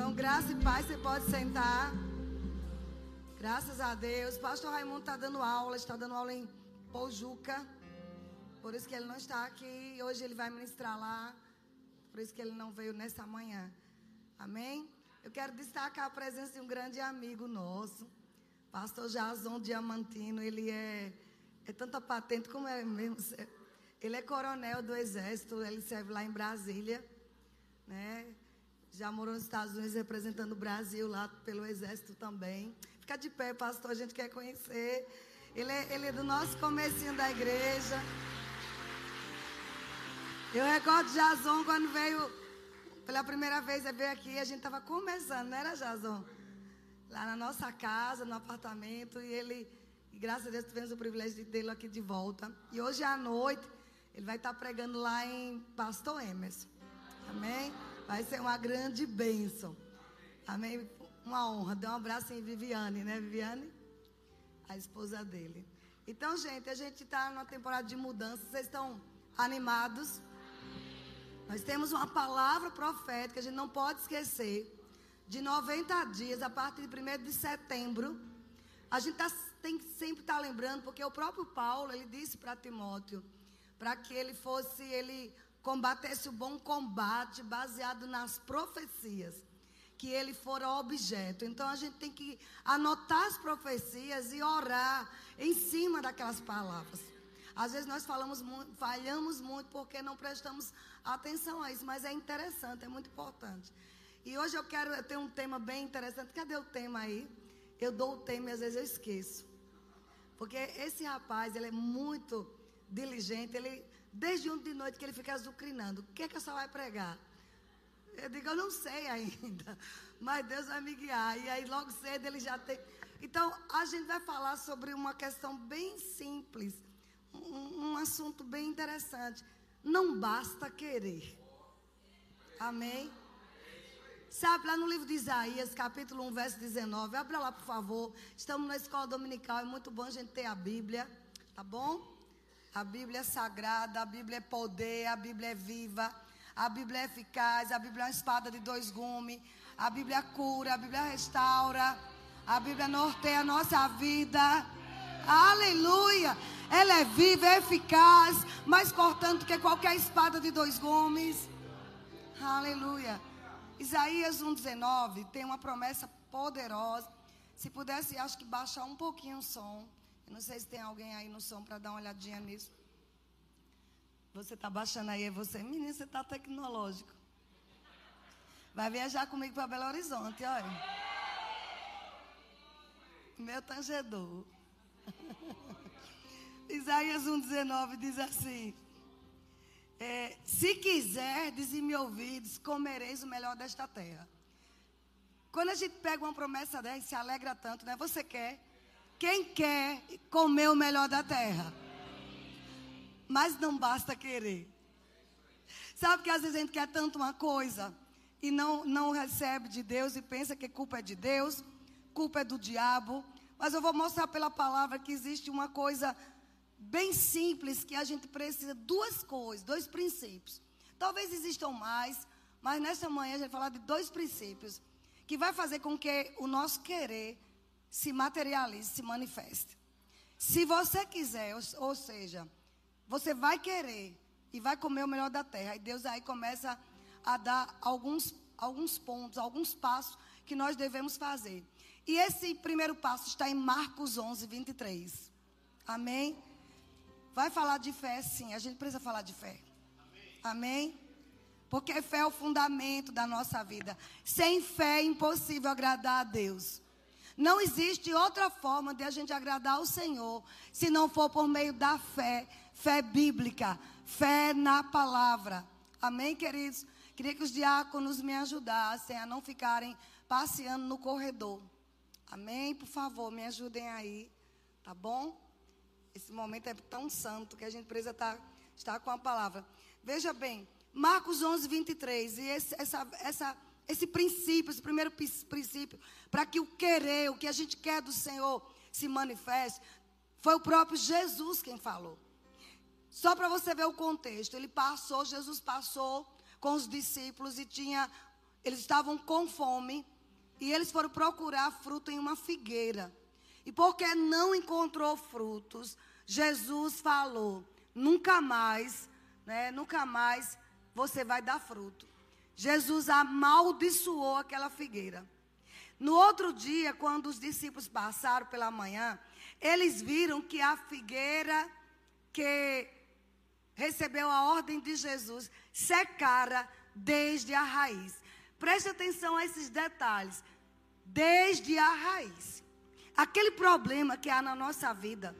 Então, graça e paz, você pode sentar. Graças a Deus. Pastor Raimundo está dando aula, está dando aula em Pojuca. Por isso que ele não está aqui. Hoje ele vai ministrar lá. Por isso que ele não veio nessa manhã. Amém? Eu quero destacar a presença de um grande amigo nosso. Pastor Jason Diamantino. Ele é, é tanta patente como é mesmo. Ele é coronel do Exército. Ele serve lá em Brasília. Né? Já morou nos Estados Unidos representando o Brasil lá pelo Exército também. Fica de pé, pastor, a gente quer conhecer. Ele é, ele é do nosso comecinho da igreja. Eu recordo Jason quando veio pela primeira vez, ele veio aqui, a gente estava começando, não era Jason? Lá na nossa casa, no apartamento, e ele, e graças a Deus, tivemos o privilégio de tê-lo aqui de volta. E hoje à noite, ele vai estar pregando lá em Pastor Emerson. Amém? Vai ser uma grande bênção. Amém? Uma honra. Dê um abraço em Viviane, né, Viviane? A esposa dele. Então, gente, a gente está numa temporada de mudança. Vocês estão animados? Nós temos uma palavra profética, a gente não pode esquecer. De 90 dias, a partir de 1 de setembro. A gente tá, tem que sempre estar tá lembrando, porque o próprio Paulo, ele disse para Timóteo, para que ele fosse, ele combatesse o bom combate baseado nas profecias que ele fora objeto. Então a gente tem que anotar as profecias e orar em cima daquelas palavras. Às vezes nós falamos muito, falhamos muito porque não prestamos atenção a isso, mas é interessante, é muito importante. E hoje eu quero ter um tema bem interessante. Cadê o tema aí? Eu dou o tema e às vezes eu esqueço. Porque esse rapaz, ele é muito diligente, ele Desde um de noite que ele fica azucrinando. O que é que a senhora vai pregar? Eu digo, eu não sei ainda. Mas Deus vai me guiar. E aí logo cedo ele já tem. Então, a gente vai falar sobre uma questão bem simples. Um, um assunto bem interessante. Não basta querer. Amém? Sabe, lá no livro de Isaías, capítulo 1, verso 19. Abra lá, por favor. Estamos na escola dominical. É muito bom a gente ter a Bíblia. Tá bom? A Bíblia é sagrada, a Bíblia é poder, a Bíblia é viva, a Bíblia é eficaz, a Bíblia é uma espada de dois gumes, a Bíblia cura, a Bíblia restaura, a Bíblia norteia a nossa vida. Aleluia! Ela é viva, é eficaz, mais cortante que qualquer espada de dois gumes. Aleluia. Isaías 1,19 tem uma promessa poderosa. Se pudesse, acho que baixar um pouquinho o som. Não sei se tem alguém aí no som para dar uma olhadinha nisso. Você está baixando aí, é você, menino, você está tecnológico. Vai viajar comigo para Belo Horizonte, olha. Meu tangedor. Isaías 1,19 diz assim: é, Se quiserdes e me ouvides, comereis o melhor desta terra. Quando a gente pega uma promessa dessa se alegra tanto, né? Você quer? Quem quer comer o melhor da terra? Mas não basta querer. Sabe que às vezes a gente quer tanto uma coisa e não, não recebe de Deus e pensa que culpa é de Deus, culpa é do diabo. Mas eu vou mostrar pela palavra que existe uma coisa bem simples que a gente precisa, duas coisas, dois princípios. Talvez existam mais, mas nesta manhã a gente vai falar de dois princípios que vai fazer com que o nosso querer se materialize, se manifeste. Se você quiser, ou, ou seja, você vai querer e vai comer o melhor da terra. E Deus aí começa a dar alguns, alguns pontos, alguns passos que nós devemos fazer. E esse primeiro passo está em Marcos 11, 23. Amém? Vai falar de fé, sim. A gente precisa falar de fé. Amém? Porque fé é o fundamento da nossa vida. Sem fé é impossível agradar a Deus. Não existe outra forma de a gente agradar ao Senhor se não for por meio da fé, fé bíblica, fé na palavra. Amém, queridos? Queria que os diáconos me ajudassem a não ficarem passeando no corredor. Amém? Por favor, me ajudem aí, tá bom? Esse momento é tão santo que a gente precisa estar, tá, estar com a palavra. Veja bem, Marcos 11, 23. E esse, essa, essa esse princípio, esse primeiro princípio, para que o querer, o que a gente quer do Senhor se manifeste, foi o próprio Jesus quem falou. Só para você ver o contexto, ele passou, Jesus passou com os discípulos e tinha eles estavam com fome e eles foram procurar fruto em uma figueira. E porque não encontrou frutos, Jesus falou: nunca mais, né, nunca mais você vai dar fruto. Jesus amaldiçoou aquela figueira. No outro dia, quando os discípulos passaram pela manhã, eles viram que a figueira que recebeu a ordem de Jesus secara desde a raiz. Preste atenção a esses detalhes. Desde a raiz. Aquele problema que há na nossa vida,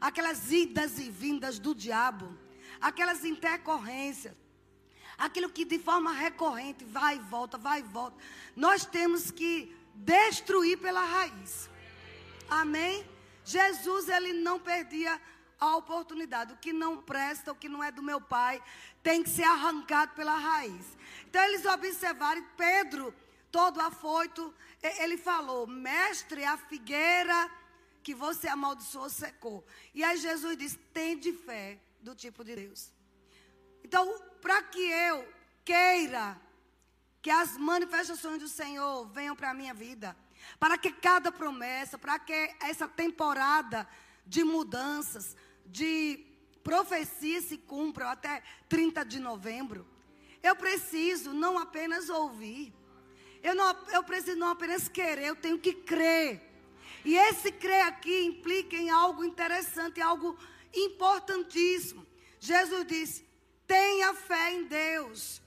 aquelas idas e vindas do diabo, aquelas intercorrências, aquilo que de forma recorrente vai e volta, vai e volta, nós temos que destruir pela raiz. Amém? Jesus, ele não perdia a oportunidade. O que não presta, o que não é do meu pai, tem que ser arrancado pela raiz. Então eles observaram, Pedro, todo afoito, ele falou: Mestre, a figueira que você amaldiçoou secou. E aí Jesus disse: Tem de fé do tipo de Deus. Então, para que eu queira que as manifestações do Senhor venham para a minha vida, para que cada promessa, para que essa temporada de mudanças, de profecia se cumpra até 30 de novembro, eu preciso não apenas ouvir, eu, não, eu preciso não apenas querer, eu tenho que crer. E esse crer aqui implica em algo interessante, algo importantíssimo. Jesus disse: tenha fé em Deus.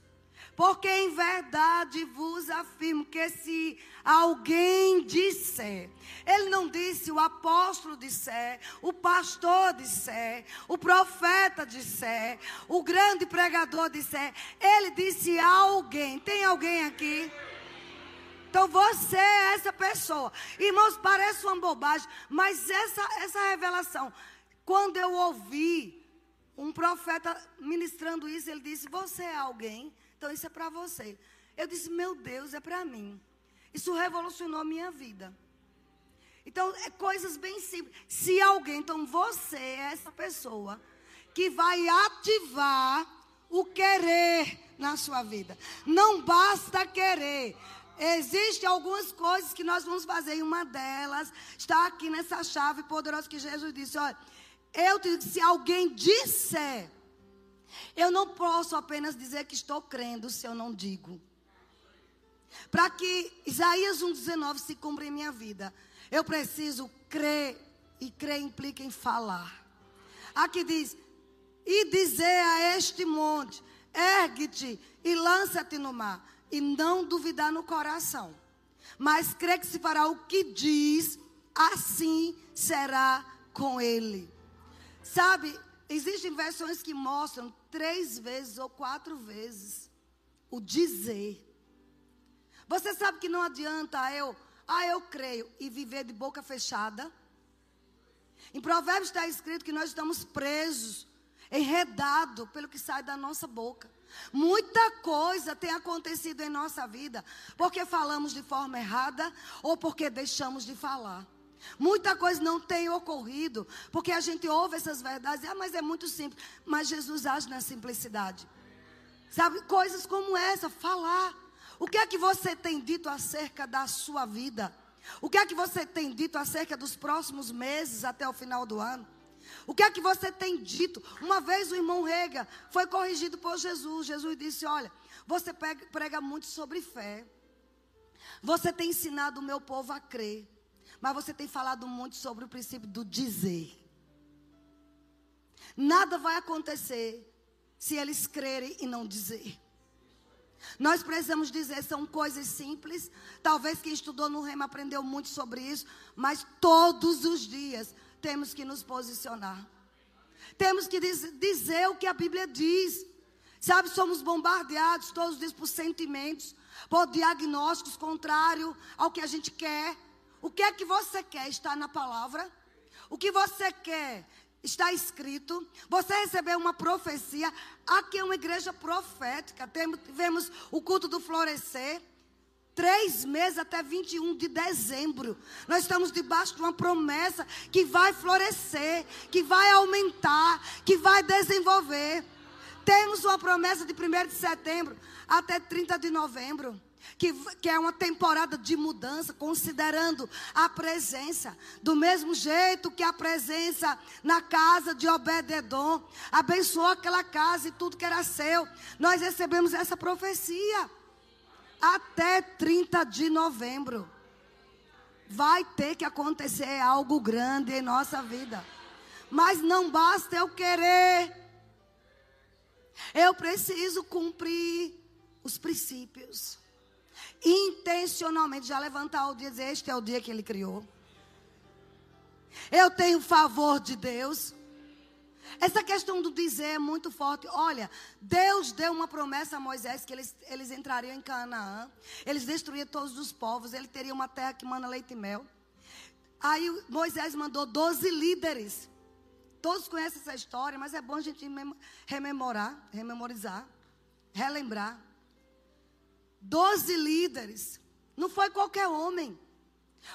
Porque em verdade vos afirmo que se alguém disser, ele não disse o apóstolo disser, o pastor disser, o profeta disser, o grande pregador disser, ele disse alguém. Tem alguém aqui? Então você é essa pessoa. Irmãos, parece uma bobagem, mas essa, essa revelação, quando eu ouvi um profeta ministrando isso, ele disse: Você é alguém então isso é para você. Eu disse, meu Deus, é para mim. Isso revolucionou a minha vida. Então, é coisas bem simples. Se alguém, então você é essa pessoa que vai ativar o querer na sua vida. Não basta querer. Existem algumas coisas que nós vamos fazer, e uma delas está aqui nessa chave poderosa que Jesus disse: olha, eu te digo, se alguém disser, eu não posso apenas dizer que estou crendo se eu não digo. Para que Isaías 1,19 se cumpra em minha vida, eu preciso crer, e crer implica em falar. Aqui diz: e dizer a este monte: ergue-te e lança-te no mar, e não duvidar no coração, mas crer que se fará o que diz, assim será com ele. Sabe, Existem versões que mostram três vezes ou quatro vezes o dizer. Você sabe que não adianta eu, ah, eu creio, e viver de boca fechada. Em Provérbios está escrito que nós estamos presos, enredados pelo que sai da nossa boca. Muita coisa tem acontecido em nossa vida porque falamos de forma errada ou porque deixamos de falar. Muita coisa não tem ocorrido, porque a gente ouve essas verdades, ah, mas é muito simples. Mas Jesus age na simplicidade. Sabe, coisas como essa, falar. O que é que você tem dito acerca da sua vida? O que é que você tem dito acerca dos próximos meses até o final do ano? O que é que você tem dito? Uma vez o irmão Rega foi corrigido por Jesus. Jesus disse: Olha, você prega muito sobre fé. Você tem ensinado o meu povo a crer. Mas você tem falado muito sobre o princípio do dizer. Nada vai acontecer se eles crerem e não dizer. Nós precisamos dizer, são coisas simples. Talvez quem estudou no Rema aprendeu muito sobre isso. Mas todos os dias temos que nos posicionar. Temos que diz, dizer o que a Bíblia diz. Sabe, somos bombardeados todos os dias por sentimentos, por diagnósticos contrários ao que a gente quer. O que é que você quer está na palavra? O que você quer está escrito. Você recebeu uma profecia. Aqui é uma igreja profética. Tivemos o culto do florescer. Três meses até 21 de dezembro. Nós estamos debaixo de uma promessa que vai florescer, que vai aumentar, que vai desenvolver. Temos uma promessa de 1 de setembro até 30 de novembro. Que, que é uma temporada de mudança, considerando a presença. Do mesmo jeito que a presença na casa de Obededon abençoou aquela casa e tudo que era seu, nós recebemos essa profecia. Até 30 de novembro. Vai ter que acontecer algo grande em nossa vida. Mas não basta eu querer. Eu preciso cumprir os princípios intencionalmente já levantar o dia e dizer: Este é o dia que Ele criou. Eu tenho favor de Deus. Essa questão do dizer é muito forte. Olha, Deus deu uma promessa a Moisés que eles, eles entrariam em Canaã, eles destruiriam todos os povos, ele teria uma terra que manda leite e mel. Aí Moisés mandou 12 líderes. Todos conhecem essa história, mas é bom a gente rememorar, rememorizar, relembrar. Doze líderes. Não foi qualquer homem.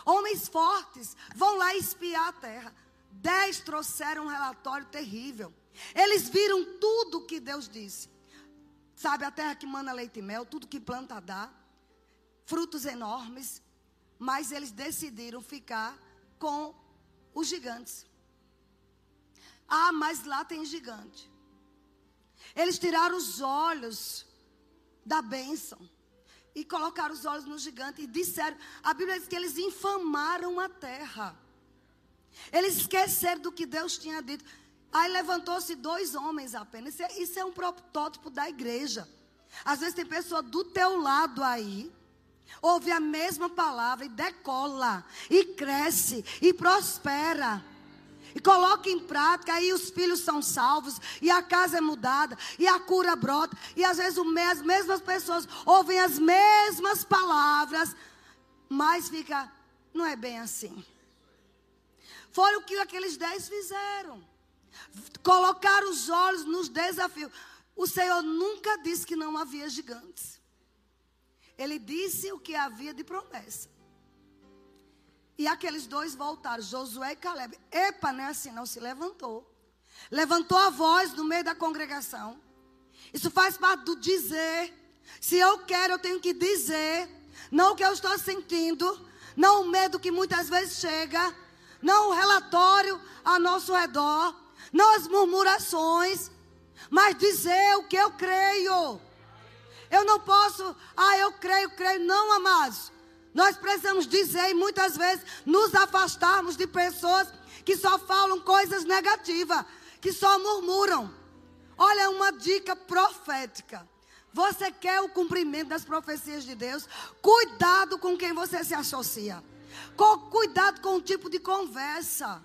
Homens fortes vão lá espiar a terra. Dez trouxeram um relatório terrível. Eles viram tudo que Deus disse. Sabe, a terra que manda leite e mel, tudo que planta dá. Frutos enormes. Mas eles decidiram ficar com os gigantes. Ah, mas lá tem gigante. Eles tiraram os olhos da bênção e colocaram os olhos no gigante e disseram, a Bíblia diz que eles infamaram a terra. Eles esqueceram do que Deus tinha dito. Aí levantou-se dois homens apenas. Isso é, isso é um protótipo da igreja. Às vezes tem pessoa do teu lado aí, ouve a mesma palavra e decola, e cresce, e prospera e coloca em prática, aí os filhos são salvos, e a casa é mudada, e a cura brota, e às vezes as mesmas pessoas ouvem as mesmas palavras, mas fica, não é bem assim. Foi o que aqueles dez fizeram. Colocar os olhos nos desafios. O Senhor nunca disse que não havia gigantes. Ele disse o que havia de promessa. E aqueles dois voltaram, Josué e Caleb. Epa, não é assim, não se levantou. Levantou a voz no meio da congregação. Isso faz parte do dizer. Se eu quero, eu tenho que dizer. Não o que eu estou sentindo. Não o medo que muitas vezes chega. Não o relatório a nosso redor. Não as murmurações. Mas dizer o que eu creio. Eu não posso, ah, eu creio, creio. Não, amados. Nós precisamos dizer e muitas vezes nos afastarmos de pessoas que só falam coisas negativas, que só murmuram. Olha uma dica profética. Você quer o cumprimento das profecias de Deus? Cuidado com quem você se associa. cuidado com o tipo de conversa.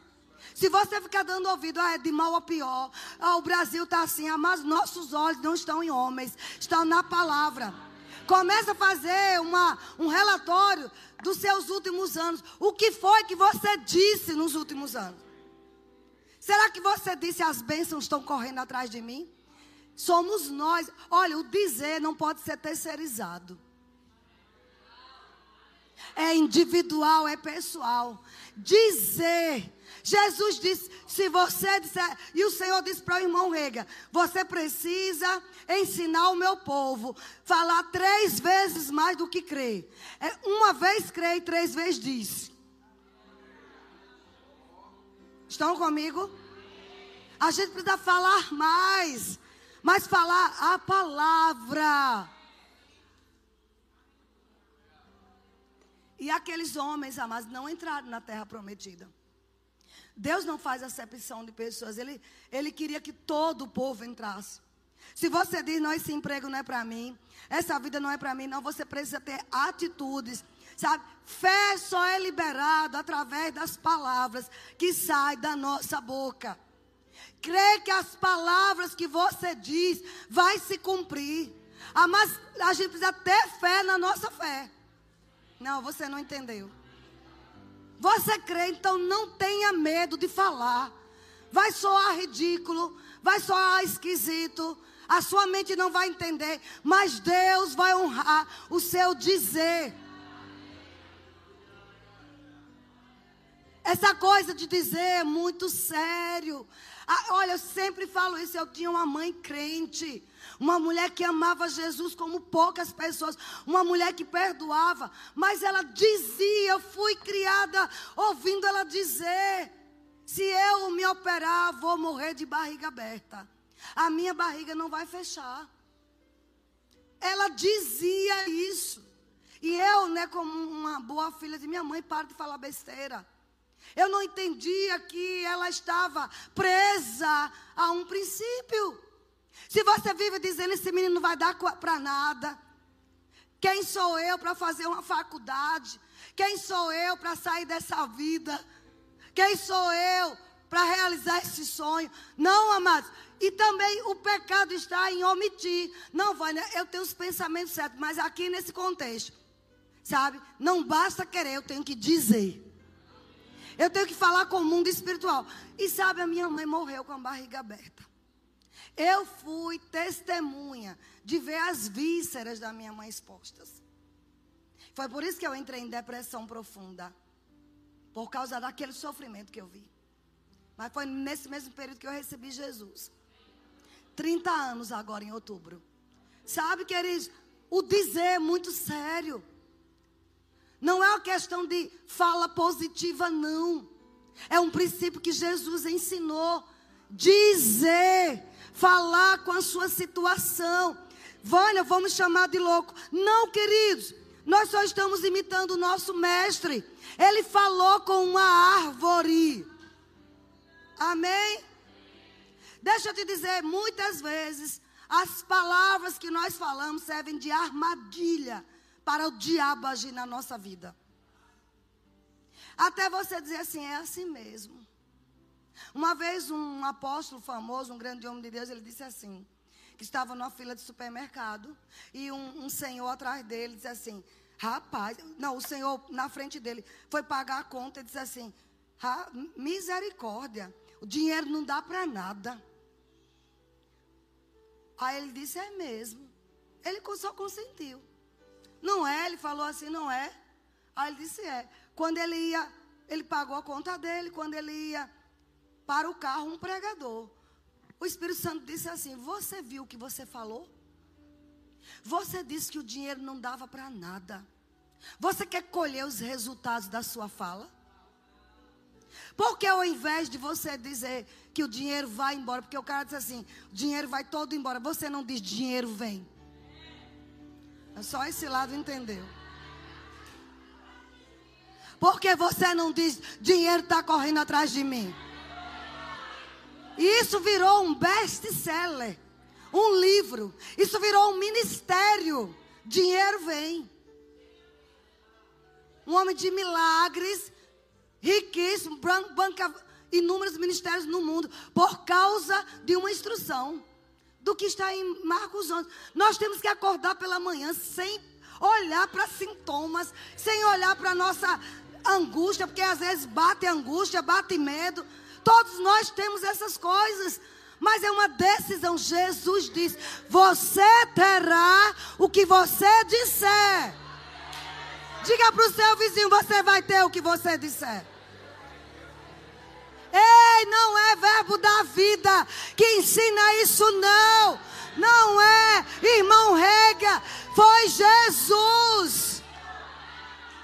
Se você ficar dando ouvido, ah, é de mal a pior, ah, o Brasil está assim, ah, mas nossos olhos não estão em homens, estão na palavra. Começa a fazer uma, um relatório dos seus últimos anos. O que foi que você disse nos últimos anos? Será que você disse as bênçãos estão correndo atrás de mim? Somos nós. Olha, o dizer não pode ser terceirizado. É individual, é pessoal. Dizer Jesus disse: se você disser, e o Senhor disse para o irmão Rega: você precisa ensinar o meu povo, falar três vezes mais do que crê. É, uma vez crê e três vezes diz. Estão comigo? A gente precisa falar mais, mas falar a palavra. E aqueles homens, amados, não entraram na terra prometida. Deus não faz acepção de pessoas. Ele, ele queria que todo o povo entrasse. Se você diz, não, esse emprego não é para mim, essa vida não é para mim, não, você precisa ter atitudes. Sabe? Fé só é liberada através das palavras que saem da nossa boca. Crê que as palavras que você diz vai se cumprir. Ah, mas a gente precisa ter fé na nossa fé. Não, você não entendeu. Você crê, então não tenha medo de falar. Vai soar ridículo, vai soar esquisito, a sua mente não vai entender, mas Deus vai honrar o seu dizer. Essa coisa de dizer é muito sério. Ah, olha, eu sempre falo isso. Eu tinha uma mãe crente. Uma mulher que amava Jesus como poucas pessoas. Uma mulher que perdoava. Mas ela dizia, eu fui criada ouvindo ela dizer: se eu me operar, vou morrer de barriga aberta. A minha barriga não vai fechar. Ela dizia isso. E eu, né, como uma boa filha de minha mãe, paro de falar besteira. Eu não entendia que ela estava presa a um princípio. Se você vive dizendo esse menino não vai dar para nada, quem sou eu para fazer uma faculdade? Quem sou eu para sair dessa vida? Quem sou eu para realizar esse sonho? Não, amados. E também o pecado está em omitir. Não, Vânia, eu tenho os pensamentos certos, mas aqui nesse contexto, sabe? Não basta querer, eu tenho que dizer. Eu tenho que falar com o mundo espiritual. E sabe, a minha mãe morreu com a barriga aberta. Eu fui testemunha de ver as vísceras da minha mãe expostas. Foi por isso que eu entrei em depressão profunda. Por causa daquele sofrimento que eu vi. Mas foi nesse mesmo período que eu recebi Jesus. 30 anos agora em outubro. Sabe, queridos, o dizer é muito sério. Não é uma questão de fala positiva, não. É um princípio que Jesus ensinou. Dizer, falar com a sua situação. Vânia, vamos chamar de louco. Não, queridos, nós só estamos imitando o nosso mestre. Ele falou com uma árvore. Amém? Deixa eu te dizer, muitas vezes as palavras que nós falamos servem de armadilha para o diabo agir na nossa vida. Até você dizer assim, é assim mesmo. Uma vez um apóstolo famoso, um grande homem de Deus, ele disse assim, que estava numa fila de supermercado, e um, um senhor atrás dele disse assim, rapaz, não, o senhor na frente dele foi pagar a conta e disse assim, misericórdia, o dinheiro não dá para nada. Aí ele disse, é mesmo. Ele só consentiu. Não é? Ele falou assim, não é? Aí ele disse, é. Quando ele ia, ele pagou a conta dele, quando ele ia para o carro, um pregador. O Espírito Santo disse assim: Você viu o que você falou? Você disse que o dinheiro não dava para nada. Você quer colher os resultados da sua fala? Porque ao invés de você dizer que o dinheiro vai embora, porque o cara diz assim: o dinheiro vai todo embora, você não diz dinheiro vem. É só esse lado entendeu. Porque você não diz dinheiro está correndo atrás de mim. E isso virou um best-seller, um livro. Isso virou um ministério. Dinheiro vem. Um homem de milagres, riquíssimo, banca inúmeros ministérios no mundo, por causa de uma instrução do que está em Marcos 11. Nós temos que acordar pela manhã sem olhar para sintomas, sem olhar para nossa angústia, porque às vezes bate angústia, bate medo. Todos nós temos essas coisas. Mas é uma decisão. Jesus diz: Você terá o que você disser. Diga para o seu vizinho: Você vai ter o que você disser. Ei, não é verbo da vida que ensina isso, não. Não é, irmão Rega, foi Jesus.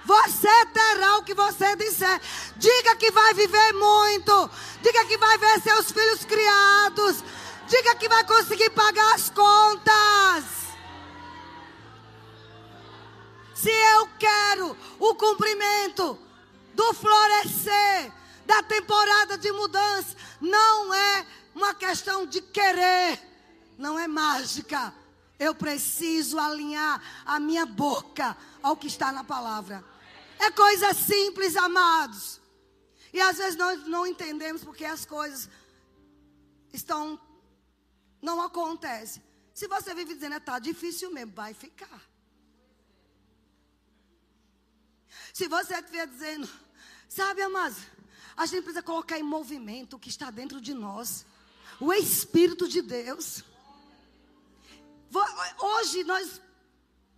Você terá o que você disser. Diga que vai viver muito. Diga que vai ver seus filhos criados. Diga que vai conseguir pagar as contas. Se eu quero o cumprimento do florescer da temporada de mudança, não é uma questão de querer, não é mágica. Eu preciso alinhar a minha boca ao que está na palavra. É coisa simples, amados. E às vezes nós não entendemos porque as coisas estão não acontecem. Se você vive dizendo, está difícil mesmo, vai ficar. Se você estiver dizendo, sabe, amados, a gente precisa colocar em movimento o que está dentro de nós. O Espírito de Deus. Hoje nós,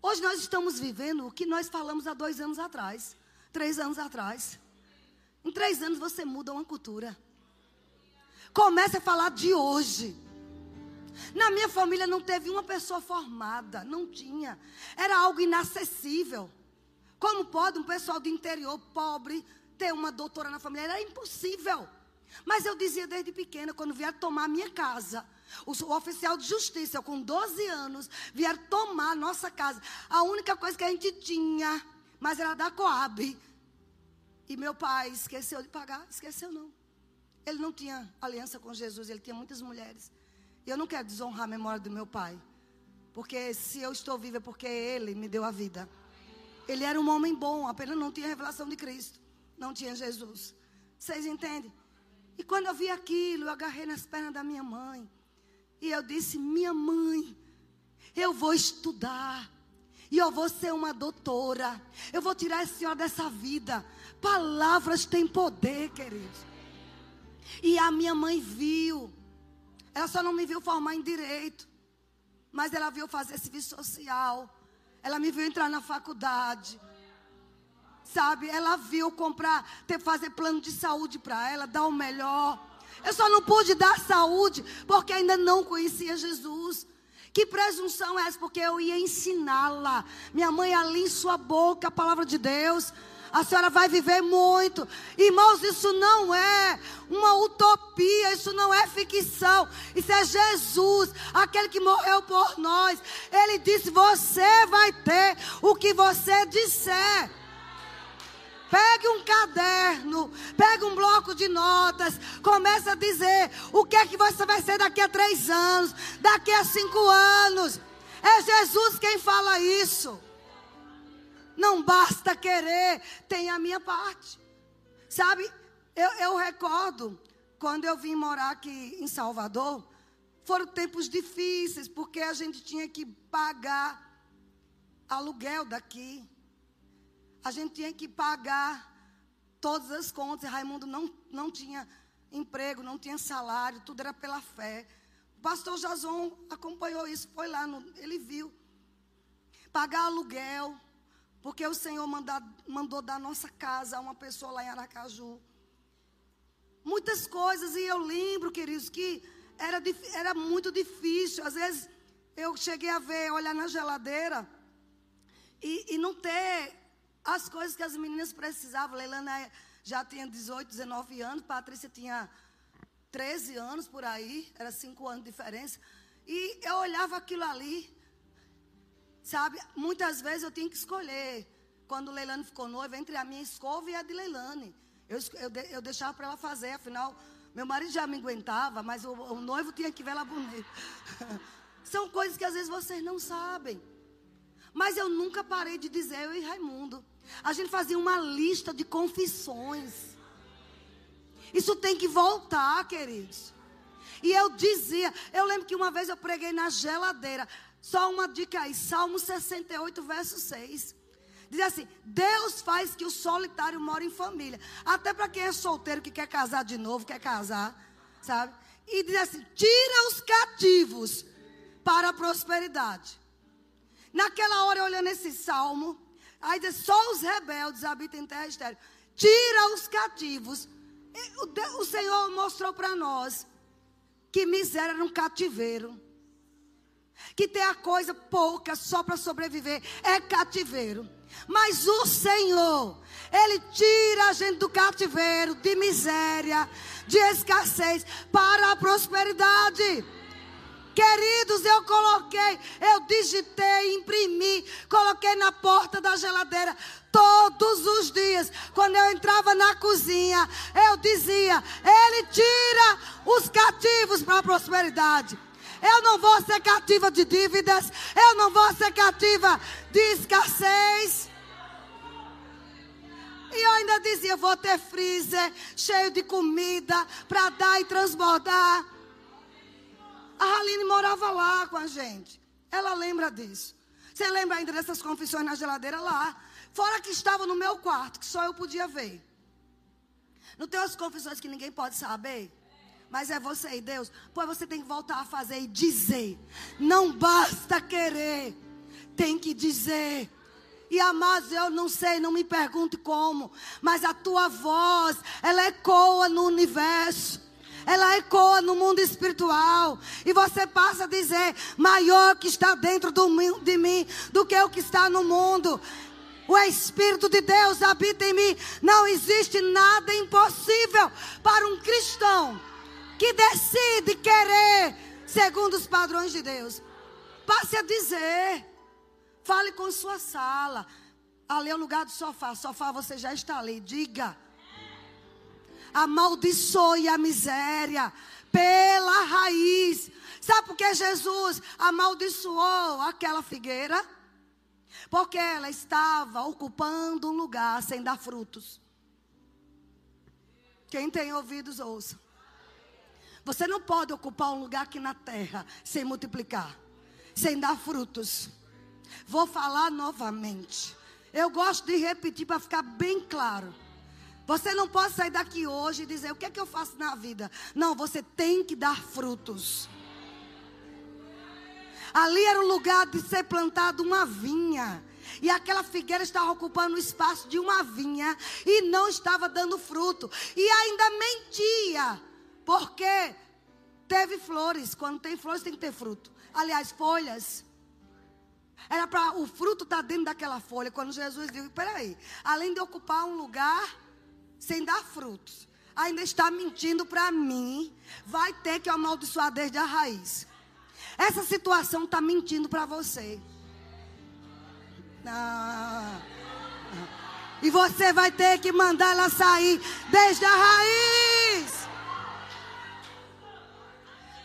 hoje nós estamos vivendo o que nós falamos há dois anos atrás, três anos atrás. Em três anos você muda uma cultura. Comece a falar de hoje. Na minha família não teve uma pessoa formada, não tinha. Era algo inacessível. Como pode um pessoal do interior pobre ter uma doutora na família? Era impossível. Mas eu dizia desde pequena, quando vieram tomar a minha casa, o, oficial de justiça, com 12 anos, vieram tomar a nossa casa. A única coisa que a gente tinha, mas era da Coab. E meu pai esqueceu de pagar, esqueceu não. Ele não tinha aliança com Jesus, ele tinha muitas mulheres. E eu não quero desonrar a memória do meu pai. Porque se eu estou viva é porque ele me deu a vida. Ele era um homem bom, apenas não tinha revelação de Cristo. Não tinha Jesus. Vocês entendem? E quando eu vi aquilo, eu agarrei nas pernas da minha mãe. E eu disse: Minha mãe, eu vou estudar. E eu vou ser uma doutora. Eu vou tirar a senhora dessa vida. Palavras têm poder, queridos. E a minha mãe viu. Ela só não me viu formar em direito. Mas ela viu fazer serviço social. Ela me viu entrar na faculdade. Sabe? Ela viu comprar, ter fazer plano de saúde para ela, dar o melhor. Eu só não pude dar saúde porque ainda não conhecia Jesus. Que presunção é essa? Porque eu ia ensiná-la. Minha mãe ali em sua boca a palavra de Deus a senhora vai viver muito. Irmãos, isso não é uma utopia, isso não é ficção. Isso é Jesus, aquele que morreu por nós. Ele disse: Você vai ter o que você disser. Pegue um caderno, pegue um bloco de notas, comece a dizer o que é que você vai ser daqui a três anos, daqui a cinco anos. É Jesus quem fala isso. Não basta querer, tem a minha parte. Sabe, eu, eu recordo quando eu vim morar aqui em Salvador, foram tempos difíceis, porque a gente tinha que pagar aluguel daqui. A gente tinha que pagar todas as contas. Raimundo não, não tinha emprego, não tinha salário, tudo era pela fé. O pastor Jason acompanhou isso, foi lá, no, ele viu. Pagar aluguel, porque o Senhor manda, mandou dar nossa casa a uma pessoa lá em Aracaju. Muitas coisas, e eu lembro, queridos, que era, era muito difícil. Às vezes eu cheguei a ver, olhar na geladeira e, e não ter as coisas que as meninas precisavam. Leilana já tinha 18, 19 anos, Patrícia tinha 13 anos por aí, era 5 anos de diferença. E eu olhava aquilo ali. Sabe, muitas vezes eu tinha que escolher. Quando Leilane ficou noiva, entre a minha escova e a de Leilane. Eu, eu, eu deixava para ela fazer, afinal, meu marido já me aguentava, mas o, o noivo tinha que ver ela bonita. São coisas que às vezes vocês não sabem. Mas eu nunca parei de dizer, eu e Raimundo. A gente fazia uma lista de confissões. Isso tem que voltar, queridos. E eu dizia, eu lembro que uma vez eu preguei na geladeira. Só uma dica aí, Salmo 68, verso 6. Diz assim: Deus faz que o solitário more em família. Até para quem é solteiro que quer casar de novo, quer casar, sabe? E diz assim: tira os cativos para a prosperidade. Naquela hora, olhando esse salmo, aí diz: só os rebeldes habitam em terra estéril. Tira os cativos. O, o Senhor mostrou para nós que miséria era um cativeiro que tem a coisa pouca só para sobreviver, é cativeiro. Mas o Senhor, Ele tira a gente do cativeiro, de miséria, de escassez, para a prosperidade. Queridos, eu coloquei, eu digitei, imprimi, coloquei na porta da geladeira todos os dias. Quando eu entrava na cozinha, eu dizia: Ele tira os cativos para a prosperidade. Eu não vou ser cativa de dívidas. Eu não vou ser cativa de escassez. E eu ainda dizia: vou ter freezer cheio de comida para dar e transbordar. A Aline morava lá com a gente. Ela lembra disso. Você lembra ainda dessas confissões na geladeira lá? Fora que estava no meu quarto, que só eu podia ver. Não tem as confissões que ninguém pode saber? mas é você e Deus. Pois você tem que voltar a fazer e dizer. Não basta querer, tem que dizer. E amados, eu não sei, não me pergunte como, mas a tua voz, ela ecoa no universo. Ela ecoa no mundo espiritual. E você passa a dizer: maior que está dentro do, de mim do que o que está no mundo. O Espírito de Deus habita em mim. Não existe nada impossível para um cristão que decide querer segundo os padrões de Deus. Passe a dizer. Fale com sua sala. Ali é o lugar do sofá. Sofá você já está ali. Diga. Amaldiçoe a miséria pela raiz. Sabe por que Jesus amaldiçoou aquela figueira? Porque ela estava ocupando um lugar sem dar frutos. Quem tem ouvidos, ouça. Você não pode ocupar um lugar aqui na terra sem multiplicar, sem dar frutos. Vou falar novamente. Eu gosto de repetir para ficar bem claro. Você não pode sair daqui hoje e dizer o que é que eu faço na vida. Não, você tem que dar frutos. Ali era o lugar de ser plantado uma vinha. E aquela figueira estava ocupando o espaço de uma vinha e não estava dando fruto. E ainda mentia, porque teve flores. Quando tem flores, tem que ter fruto. Aliás, folhas. Era para o fruto estar tá dentro daquela folha. Quando Jesus disse: peraí, além de ocupar um lugar sem dar frutos, ainda está mentindo para mim, vai ter que amaldiçoar desde a raiz. Essa situação está mentindo para você. Ah, e você vai ter que mandar ela sair desde a raiz.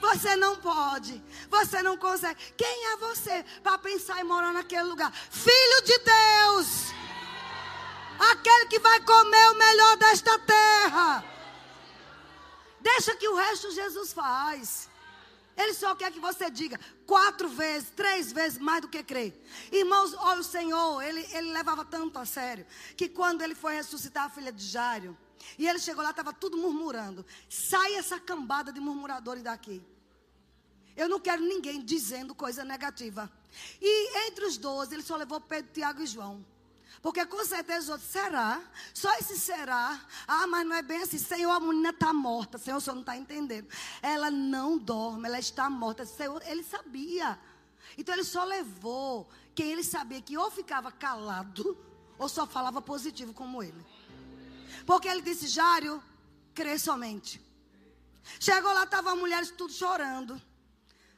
Você não pode. Você não consegue. Quem é você para pensar em morar naquele lugar? Filho de Deus. Aquele que vai comer o melhor desta terra. Deixa que o resto Jesus faz. Ele só quer que você diga quatro vezes, três vezes mais do que crer. Irmãos, olha o Senhor, ele, ele levava tanto a sério, que quando ele foi ressuscitar a filha de Jairo, e ele chegou lá, estava tudo murmurando. Sai essa cambada de murmuradores daqui. Eu não quero ninguém dizendo coisa negativa. E entre os doze, ele só levou Pedro, Tiago e João. Porque com certeza os outros, será? Só esse será? Ah, mas não é bem assim. Senhor, a menina está morta. Senhor, o senhor não está entendendo. Ela não dorme, ela está morta. Senhor, ele sabia. Então ele só levou quem ele sabia que ou ficava calado, ou só falava positivo como ele. Porque ele disse, Jário, crê somente. Chegou lá, estavam mulheres tudo chorando.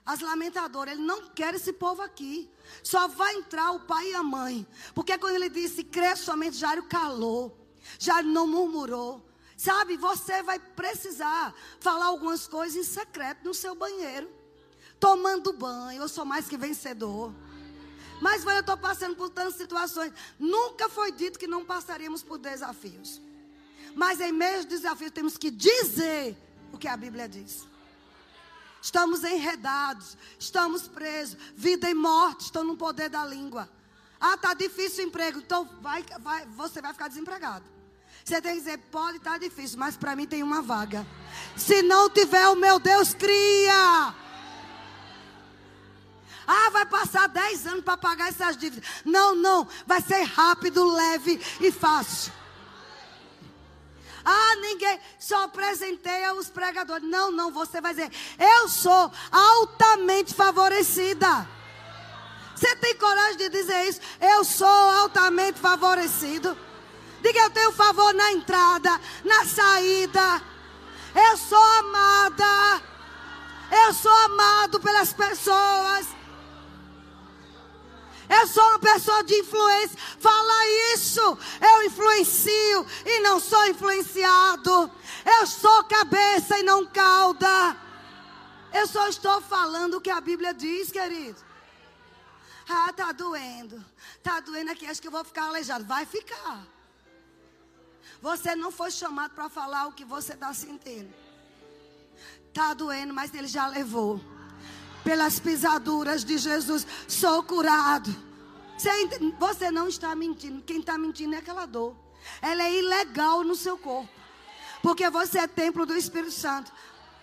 As lamentadoras, ele não quer esse povo aqui. Só vai entrar o pai e a mãe. Porque quando ele disse, crê somente, Jário calou. Jário não murmurou. Sabe, você vai precisar falar algumas coisas em secreto no seu banheiro. Tomando banho, eu sou mais que vencedor. Mas eu estou passando por tantas situações. Nunca foi dito que não passaríamos por desafios. Mas em meio aos desafios temos que dizer o que a Bíblia diz. Estamos enredados, estamos presos. Vida e morte estão no poder da língua. Ah, tá difícil o emprego, então vai, vai, você vai ficar desempregado. Você tem que dizer, pode estar tá difícil, mas para mim tem uma vaga. Se não tiver, o meu Deus cria. Ah, vai passar 10 anos para pagar essas dívidas. Não, não. Vai ser rápido, leve e fácil. Ah, ninguém, só presenteia os pregadores. Não, não, você vai dizer, eu sou altamente favorecida. Você tem coragem de dizer isso? Eu sou altamente favorecido. Diga, eu tenho favor na entrada, na saída. Eu sou amada. Eu sou amado pelas pessoas. Eu sou uma pessoa de influência. Fala isso. Eu influencio e não sou influenciado. Eu sou cabeça e não cauda. Eu só estou falando o que a Bíblia diz, querido. Ah, tá doendo. Tá doendo aqui, acho que eu vou ficar aleijado. Vai ficar. Você não foi chamado para falar o que você está sentindo. Tá doendo, mas ele já levou pelas pisaduras de Jesus, sou curado. Você não está mentindo. Quem está mentindo é aquela dor. Ela é ilegal no seu corpo. Porque você é templo do Espírito Santo.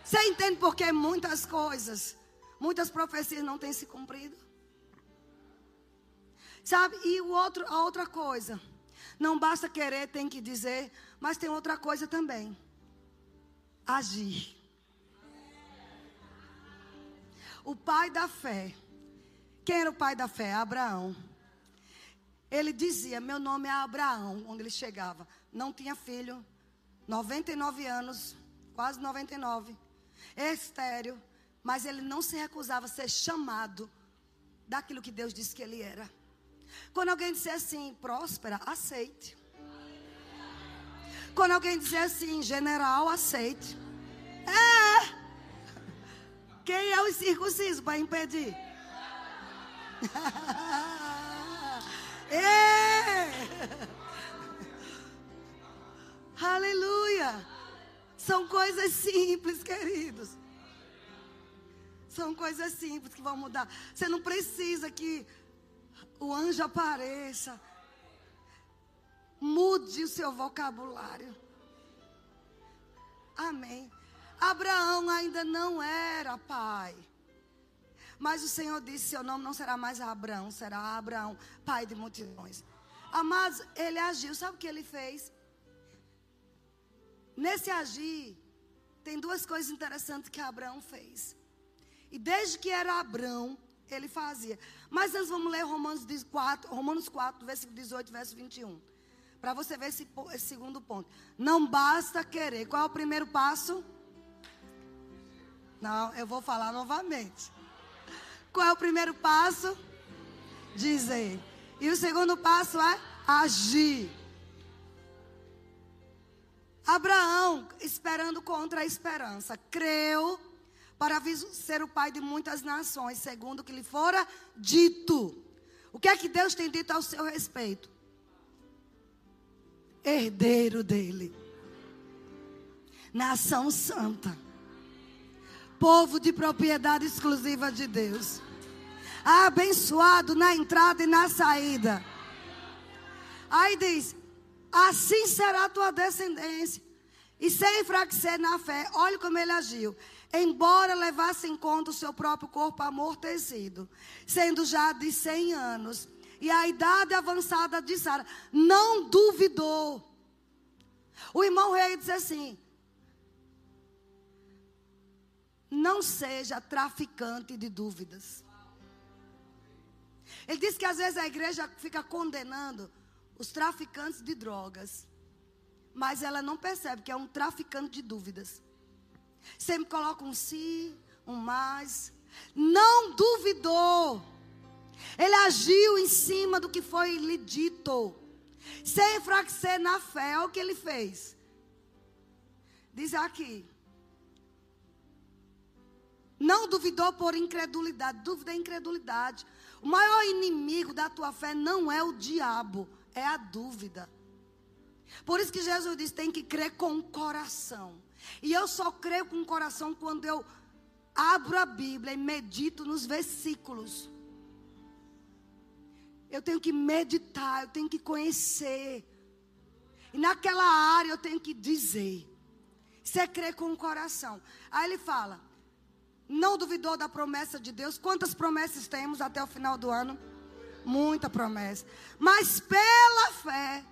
Você entende por que muitas coisas, muitas profecias não têm se cumprido? Sabe? E o outro, a outra coisa. Não basta querer, tem que dizer. Mas tem outra coisa também. Agir. O pai da fé. Quem era o pai da fé? Abraão. Ele dizia: Meu nome é Abraão, onde ele chegava. Não tinha filho, 99 anos, quase 99, estéreo, mas ele não se recusava a ser chamado daquilo que Deus disse que ele era. Quando alguém disser assim, próspera, aceite. Quando alguém dizer assim, general, aceite. É. Quem é o circunciso para impedir? é. Aleluia. São coisas simples, queridos. São coisas simples que vão mudar. Você não precisa que o anjo apareça. Mude o seu vocabulário. Amém. Abraão ainda não era pai. Mas o Senhor disse: Seu nome não será mais Abraão, será Abraão, pai de multidões. Amados, ele agiu. Sabe o que ele fez? Nesse agir, tem duas coisas interessantes que Abraão fez. E desde que era Abraão, ele fazia. Mas antes vamos ler Romanos 4, Romanos 4 versículo 18, verso 21. Para você ver esse, esse segundo ponto. Não basta querer. Qual é o primeiro passo? Não, eu vou falar novamente. Qual é o primeiro passo? Dizer. E o segundo passo é agir. Abraão, esperando contra a esperança, creu para ser o pai de muitas nações, segundo o que lhe fora dito. O que é que Deus tem dito ao seu respeito? Herdeiro dele. Nação santa. Povo de propriedade exclusiva de Deus. Abençoado na entrada e na saída. Aí diz: Assim será tua descendência. E sem enfraquecer na fé, olhe como ele agiu embora levasse em conta o seu próprio corpo amortecido, sendo já de 100 anos, e a idade avançada de Sara, não duvidou. O irmão rei diz assim: não seja traficante de dúvidas. Ele diz que às vezes a igreja fica condenando os traficantes de drogas, mas ela não percebe que é um traficante de dúvidas. Sempre coloca um se, um mais. Não duvidou. Ele agiu em cima do que foi lhe dito. Sem enfraquecer na fé. Olha o que ele fez. Diz aqui. Não duvidou por incredulidade. Dúvida é incredulidade. O maior inimigo da tua fé não é o diabo, é a dúvida. Por isso que Jesus diz: tem que crer com o coração. E eu só creio com o coração quando eu abro a Bíblia e medito nos versículos. Eu tenho que meditar, eu tenho que conhecer. E naquela área eu tenho que dizer. Você crê com o coração. Aí ele fala: Não duvidou da promessa de Deus. Quantas promessas temos até o final do ano? Muita promessa. Mas pela fé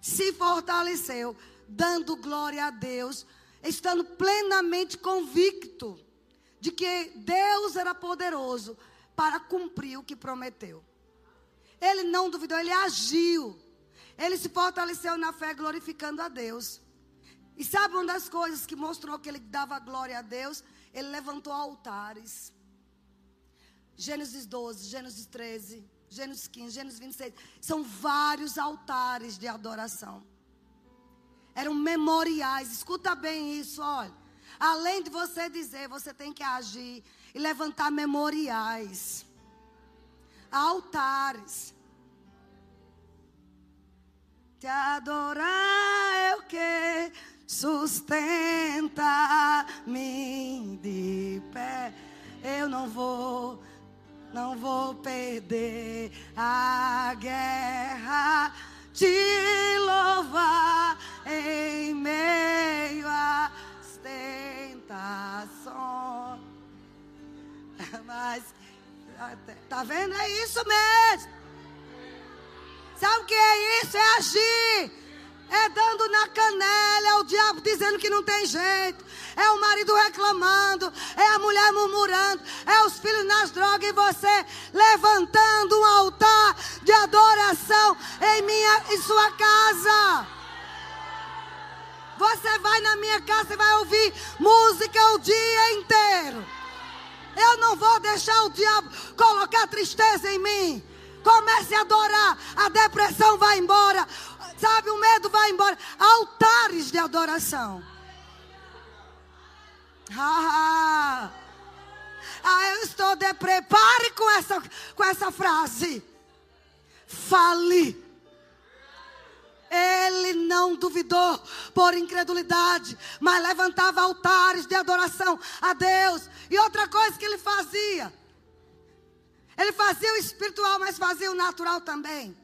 se fortaleceu, dando glória a Deus estando plenamente convicto de que Deus era poderoso para cumprir o que prometeu. Ele não duvidou, ele agiu. Ele se fortaleceu na fé, glorificando a Deus. E sabe uma das coisas que mostrou que ele dava glória a Deus? Ele levantou altares. Gênesis 12, Gênesis 13, Gênesis 15, Gênesis 26. São vários altares de adoração. Eram memoriais. Escuta bem isso, olha. Além de você dizer, você tem que agir e levantar memoriais. Altares. Te adorar é o que sustenta-me de pé. Eu não vou, não vou perder a guerra te louvar em meio às tentações. Mas, tá vendo? É isso mesmo. isso, é agir. É dando na canela, é o diabo dizendo que não tem jeito. É o marido reclamando, é a mulher murmurando, é os filhos nas drogas e você levantando um altar de adoração em minha em sua casa. Você vai na minha casa e vai ouvir música o dia inteiro. Eu não vou deixar o diabo colocar tristeza em mim. Comece a adorar, a depressão vai embora, Sabe, o medo vai embora. Altares de adoração. Ah, ah eu estou de prepare com essa, com essa frase. Fale. Ele não duvidou por incredulidade, mas levantava altares de adoração a Deus. E outra coisa que ele fazia, ele fazia o espiritual, mas fazia o natural também.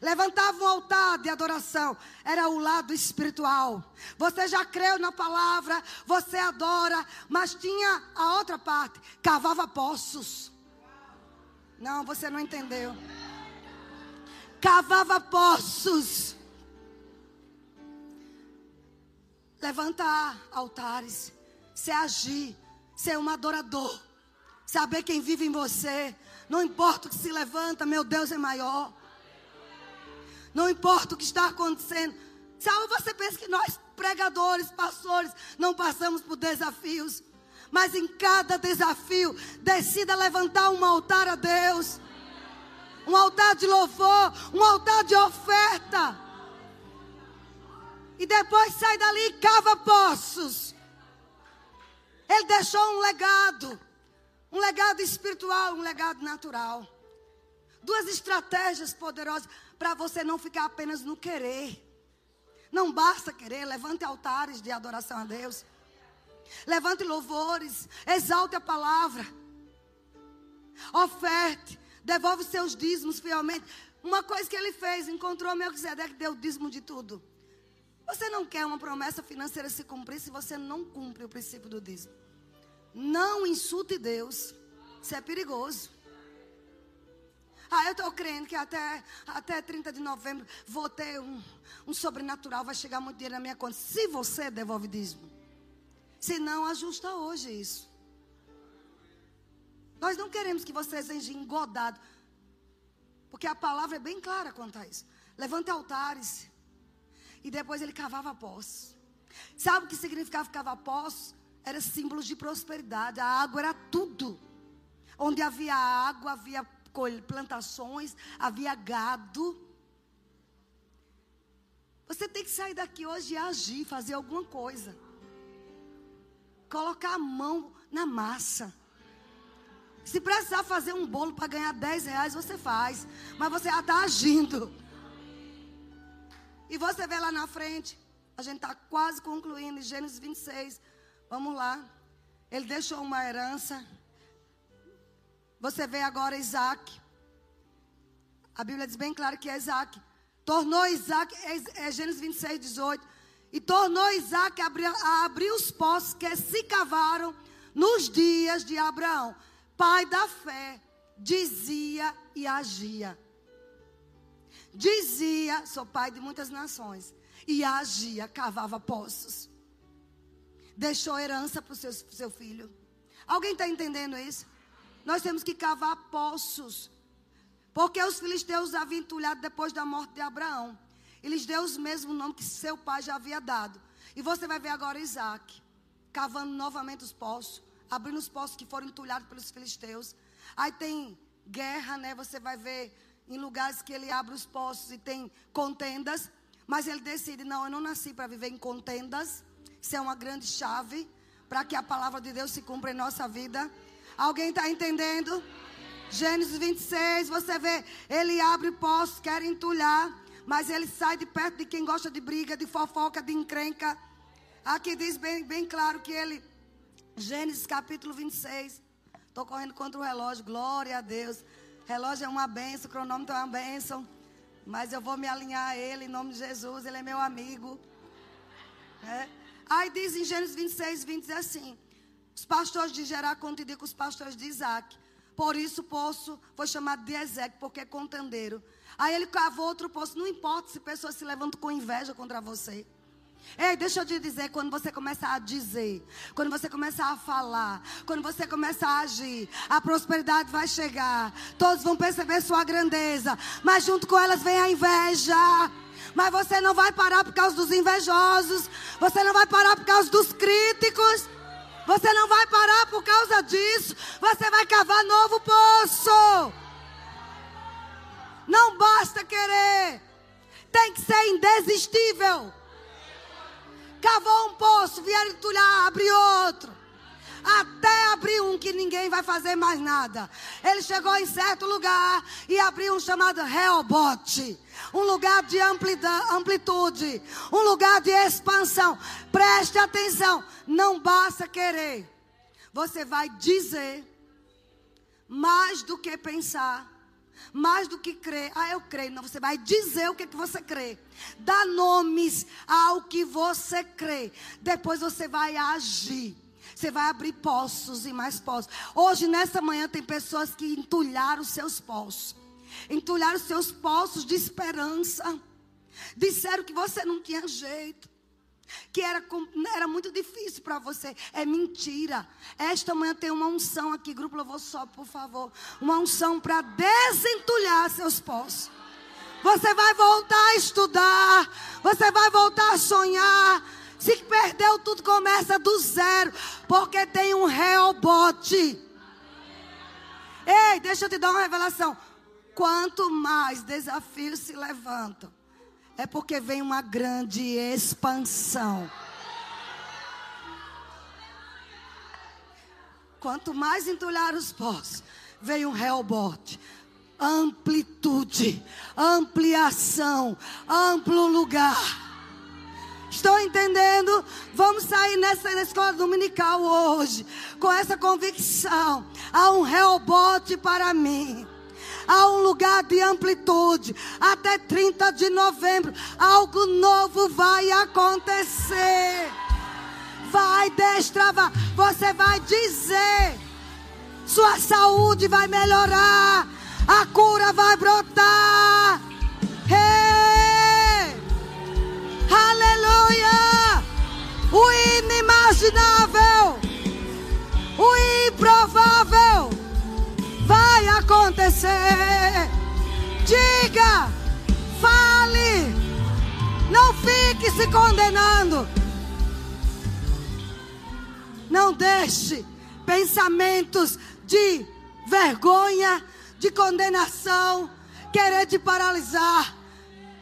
Levantava um altar de adoração. Era o lado espiritual. Você já creu na palavra, você adora, mas tinha a outra parte. Cavava poços. Não, você não entendeu. Cavava poços. Levantar altares. Se agir. Ser um adorador. Saber quem vive em você. Não importa o que se levanta, meu Deus é maior. Não importa o que está acontecendo. Sabe, você pensa que nós, pregadores, pastores, não passamos por desafios. Mas em cada desafio, decida levantar um altar a Deus. Um altar de louvor, um altar de oferta. E depois sai dali e cava poços. Ele deixou um legado. Um legado espiritual, um legado natural. Duas estratégias poderosas para você não ficar apenas no querer. Não basta querer, levante altares de adoração a Deus. Levante louvores, exalte a palavra. Oferte, devolve seus dízimos fielmente. Uma coisa que ele fez, encontrou Melquisedeque, deu dízimo de tudo. Você não quer uma promessa financeira se cumprir se você não cumpre o princípio do dízimo. Não insulte Deus. Isso é perigoso. Ah, eu estou crendo que até, até 30 de novembro vou ter um, um sobrenatural, vai chegar muito dinheiro na minha conta. Se você devolve dízimo. Se não, ajusta hoje isso. Nós não queremos que você seja engodado. Porque a palavra é bem clara quanto a isso. Levante altares. E depois ele cavava poços. Sabe o que significava cavar poços? Era símbolos de prosperidade. A água era tudo. Onde havia água, havia plantações, havia gado. Você tem que sair daqui hoje e agir, fazer alguma coisa. Colocar a mão na massa. Se precisar fazer um bolo para ganhar 10 reais, você faz. Mas você já está agindo. E você vê lá na frente. A gente está quase concluindo. Gênesis 26. Vamos lá. Ele deixou uma herança. Você vê agora Isaac. A Bíblia diz bem claro que é Isaac. Tornou Isaac, é, é Gênesis 26, 18. E tornou Isaac a abrir, a abrir os poços que se cavaram nos dias de Abraão. Pai da fé, dizia e agia. Dizia, sou pai de muitas nações. E agia, cavava poços. Deixou herança para o seu, seu filho. Alguém está entendendo isso? Nós temos que cavar poços. Porque os filisteus haviam entulhado depois da morte de Abraão. E lhes deu o mesmo nome que seu pai já havia dado. E você vai ver agora Isaac cavando novamente os poços, abrindo os poços que foram entulhados pelos filisteus. Aí tem guerra, né? Você vai ver em lugares que ele abre os poços e tem contendas. Mas ele decide: não, eu não nasci para viver em contendas. Isso é uma grande chave para que a palavra de Deus se cumpra em nossa vida. Alguém está entendendo? Gênesis 26, você vê, ele abre poços, quer entulhar, mas ele sai de perto de quem gosta de briga, de fofoca, de encrenca. Aqui diz bem, bem claro que ele, Gênesis capítulo 26, estou correndo contra o relógio, glória a Deus. Relógio é uma benção, cronômetro é uma benção, mas eu vou me alinhar a ele em nome de Jesus, ele é meu amigo. É. Aí diz em Gênesis 26, 20 assim: os pastores de Gerar contendiam com os pastores de Isaac. Por isso o poço foi chamado de Ezequiel, porque é contendeiro. Aí ele cavou outro poço. Não importa se pessoas se levantam com inveja contra você. Ei, deixa eu te dizer, quando você começa a dizer, quando você começa a falar, quando você começa a agir, a prosperidade vai chegar. Todos vão perceber sua grandeza, mas junto com elas vem a inveja. Mas você não vai parar por causa dos invejosos, você não vai parar por causa dos críticos. Você não vai parar por causa disso. Você vai cavar novo poço. Não basta querer. Tem que ser indesistível. Cavou um poço, vieram entulhar, abriu outro. Até abrir um que ninguém vai fazer mais nada. Ele chegou em certo lugar e abriu um chamado Reobote. Um lugar de amplitude. Um lugar de expansão. Preste atenção. Não basta querer. Você vai dizer mais do que pensar mais do que crer. Ah, eu creio. Não, você vai dizer o que, é que você crê. Dá nomes ao que você crê. Depois você vai agir. Você vai abrir poços e mais poços. Hoje, nessa manhã, tem pessoas que entulharam os seus poços. Entulharam os seus poços de esperança. Disseram que você não tinha jeito que era, era muito difícil para você. É mentira. Esta manhã tem uma unção aqui, grupo Louvor Só, por favor. Uma unção para desentulhar seus poços. Você vai voltar a estudar. Você vai voltar a sonhar. Se perdeu tudo, começa do zero. Porque tem um reobote. Ei, deixa eu te dar uma revelação. Quanto mais desafios se levantam, é porque vem uma grande expansão. Quanto mais entulhar os poços, vem um reobote. Amplitude, ampliação, amplo lugar. Estão entendendo? Vamos sair nessa escola dominical hoje com essa convicção. Há um reobote para mim a um lugar de amplitude. Até 30 de novembro, algo novo vai acontecer. Vai destravar. Você vai dizer. Sua saúde vai melhorar. A cura vai brotar. Hey! Aleluia! O inimaginável. O improvável vai acontecer. Diga, fale, não fique se condenando. Não deixe pensamentos de vergonha, de condenação, querer te paralisar.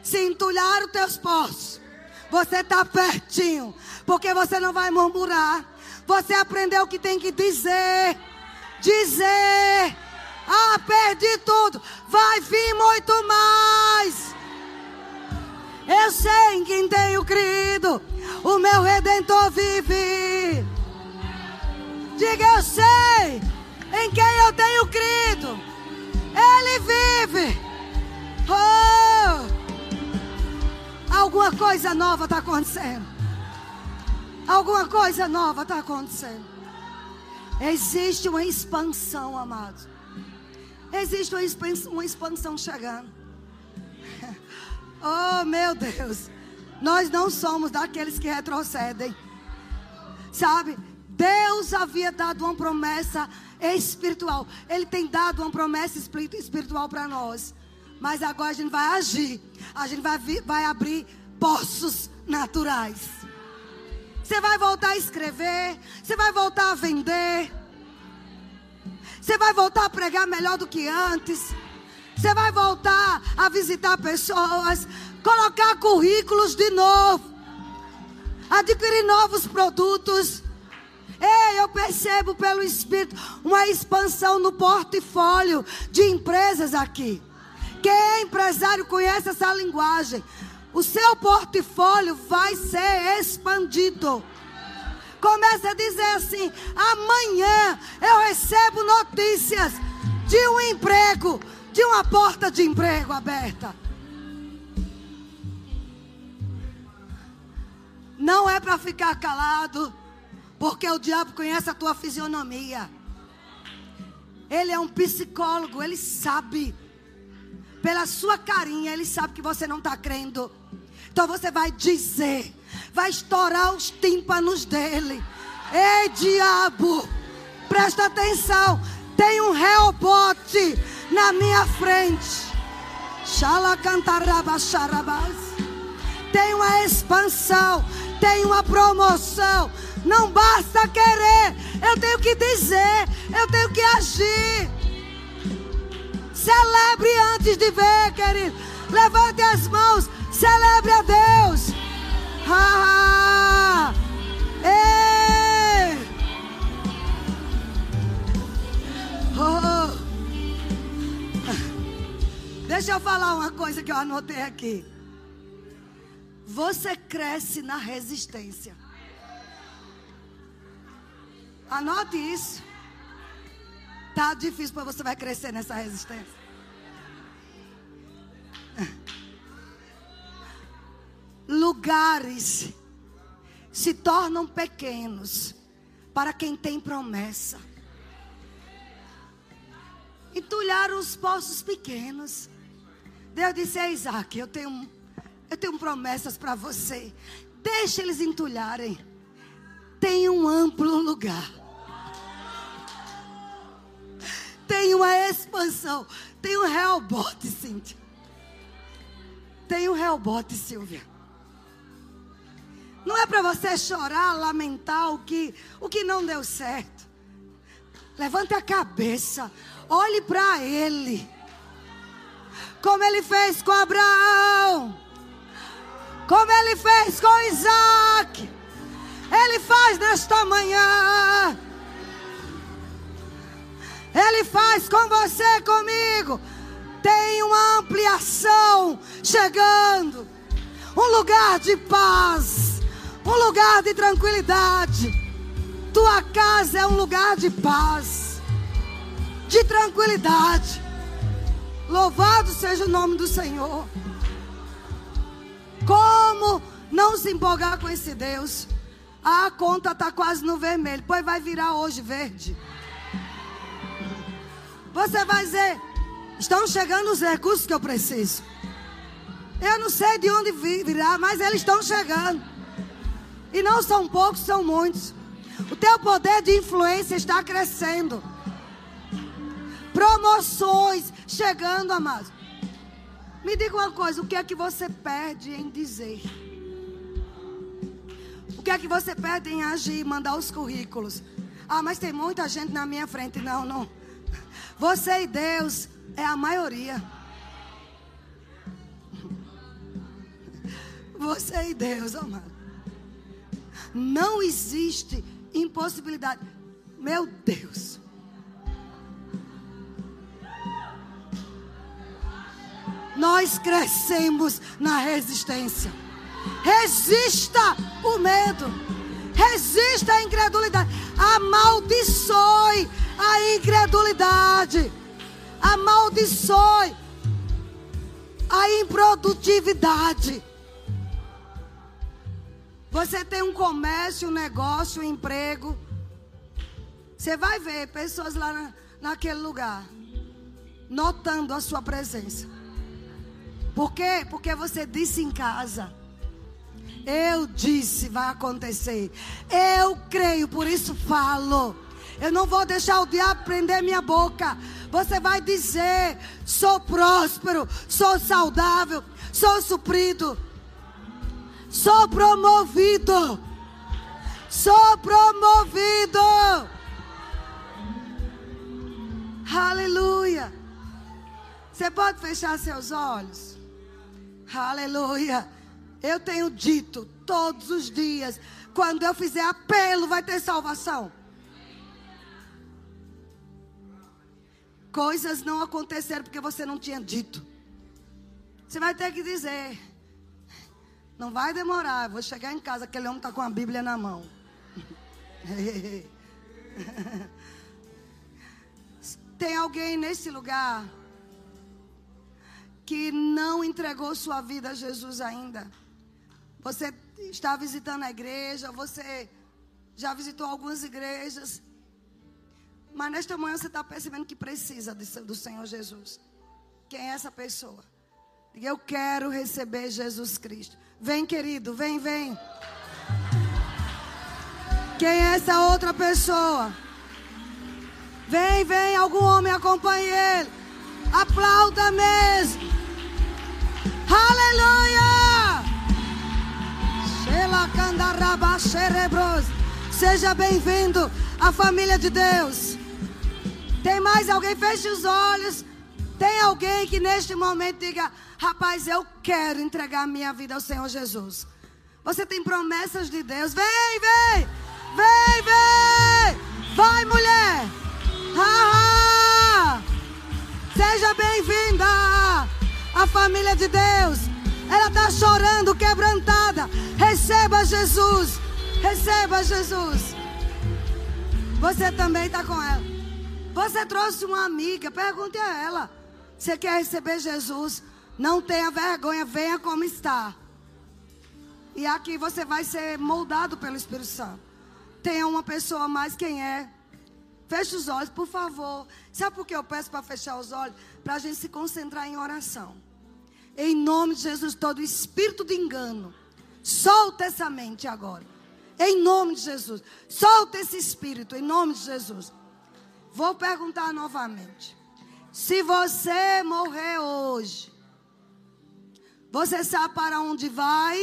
Se entulhar os teus poços, você está pertinho, porque você não vai murmurar. Você aprendeu o que tem que dizer. Dizer ah, perdi tudo. Vai vir muito mais. Eu sei em quem tenho crido. O meu redentor vive. Diga, eu sei em quem eu tenho crido. Ele vive. Oh! Alguma coisa nova está acontecendo. Alguma coisa nova está acontecendo. Existe uma expansão, amados. Existe uma expansão, uma expansão chegando. Oh, meu Deus. Nós não somos daqueles que retrocedem. Sabe? Deus havia dado uma promessa espiritual. Ele tem dado uma promessa espiritual para nós. Mas agora a gente vai agir. A gente vai, vai abrir poços naturais. Você vai voltar a escrever. Você vai voltar a vender. Você vai voltar a pregar melhor do que antes. Você vai voltar a visitar pessoas, colocar currículos de novo, adquirir novos produtos. Ei, eu percebo pelo Espírito uma expansão no portfólio de empresas aqui. Quem empresário conhece essa linguagem. O seu portfólio vai ser expandido. Começa a dizer assim: amanhã eu recebo notícias de um emprego, de uma porta de emprego aberta. Não é para ficar calado, porque o diabo conhece a tua fisionomia. Ele é um psicólogo, ele sabe. Pela sua carinha, ele sabe que você não está crendo. Então você vai dizer, vai estourar os tímpanos dele. Ei, diabo, presta atenção. Tem um reobote na minha frente. Tem uma expansão, tem uma promoção. Não basta querer, eu tenho que dizer, eu tenho que agir. Celebre antes de ver, querido. Levante as mãos, celebre a Deus. Ah, ei. Oh. Deixa eu falar uma coisa que eu anotei aqui. Você cresce na resistência. Anote isso. Tá difícil para você vai crescer nessa resistência. Lugares se tornam pequenos para quem tem promessa. Entulharam os poços pequenos. Deus disse a Isaac: Eu tenho, eu tenho promessas para você. Deixa eles entulharem. Tem um amplo lugar. Tem uma expansão. Tem um Hellbot, Cíntia. Tem um Hellbot, Silvia. Não é para você chorar, lamentar o que, o que não deu certo. Levante a cabeça. Olhe para ele. Como ele fez com Abraão. Como ele fez com Isaac. Ele faz nesta manhã. Ele faz com você, comigo. Tem uma ampliação chegando. Um lugar de paz. Um lugar de tranquilidade. Tua casa é um lugar de paz. De tranquilidade. Louvado seja o nome do Senhor. Como não se empolgar com esse Deus? A conta está quase no vermelho. Pois vai virar hoje verde. Você vai dizer: estão chegando os recursos que eu preciso. Eu não sei de onde virá, mas eles estão chegando. E não são poucos, são muitos. O teu poder de influência está crescendo. Promoções chegando, amados. Me diga uma coisa: o que é que você perde em dizer? O que é que você perde em agir, mandar os currículos? Ah, mas tem muita gente na minha frente. Não, não. Você e Deus é a maioria. Você e Deus, amado. Não existe impossibilidade. Meu Deus. Nós crescemos na resistência. Resista o medo. Resista a incredulidade. Amaldiçoe a incredulidade, amaldiçoe a improdutividade. Você tem um comércio, um negócio, um emprego. Você vai ver pessoas lá na, naquele lugar, notando a sua presença. Por quê? Porque você disse em casa. Eu disse, vai acontecer. Eu creio, por isso falo. Eu não vou deixar o diabo prender minha boca. Você vai dizer: sou próspero, sou saudável, sou suprido, sou promovido. Sou promovido. Aleluia. Você pode fechar seus olhos? Aleluia. Eu tenho dito todos os dias: quando eu fizer apelo, vai ter salvação. Coisas não aconteceram porque você não tinha dito. Você vai ter que dizer. Não vai demorar. Eu vou chegar em casa, aquele homem está com a Bíblia na mão. Tem alguém nesse lugar que não entregou sua vida a Jesus ainda. Você está visitando a igreja, você já visitou algumas igrejas, mas nesta manhã você está percebendo que precisa do Senhor Jesus. Quem é essa pessoa? Eu quero receber Jesus Cristo. Vem, querido, vem, vem. Quem é essa outra pessoa? Vem, vem, algum homem acompanhe ele. Aplauda mesmo. Aleluia! Seja bem-vindo à família de Deus. Tem mais alguém? Feche os olhos. Tem alguém que neste momento diga: Rapaz, eu quero entregar minha vida ao Senhor Jesus. Você tem promessas de Deus. Vem, vem, vem, vem. Vai, mulher. Ah, Seja bem-vinda à família de Deus. Ela está chorando, quebrantada. Receba Jesus. Receba Jesus. Você também está com ela. Você trouxe uma amiga. Pergunte a ela. Você quer receber Jesus? Não tenha vergonha. Venha como está. E aqui você vai ser moldado pelo Espírito Santo. Tenha uma pessoa mais quem é. Feche os olhos, por favor. Sabe por que eu peço para fechar os olhos? Para a gente se concentrar em oração. Em nome de Jesus, todo espírito de engano, solta essa mente agora. Em nome de Jesus. Solta esse espírito, em nome de Jesus. Vou perguntar novamente. Se você morrer hoje, você sabe para onde vai?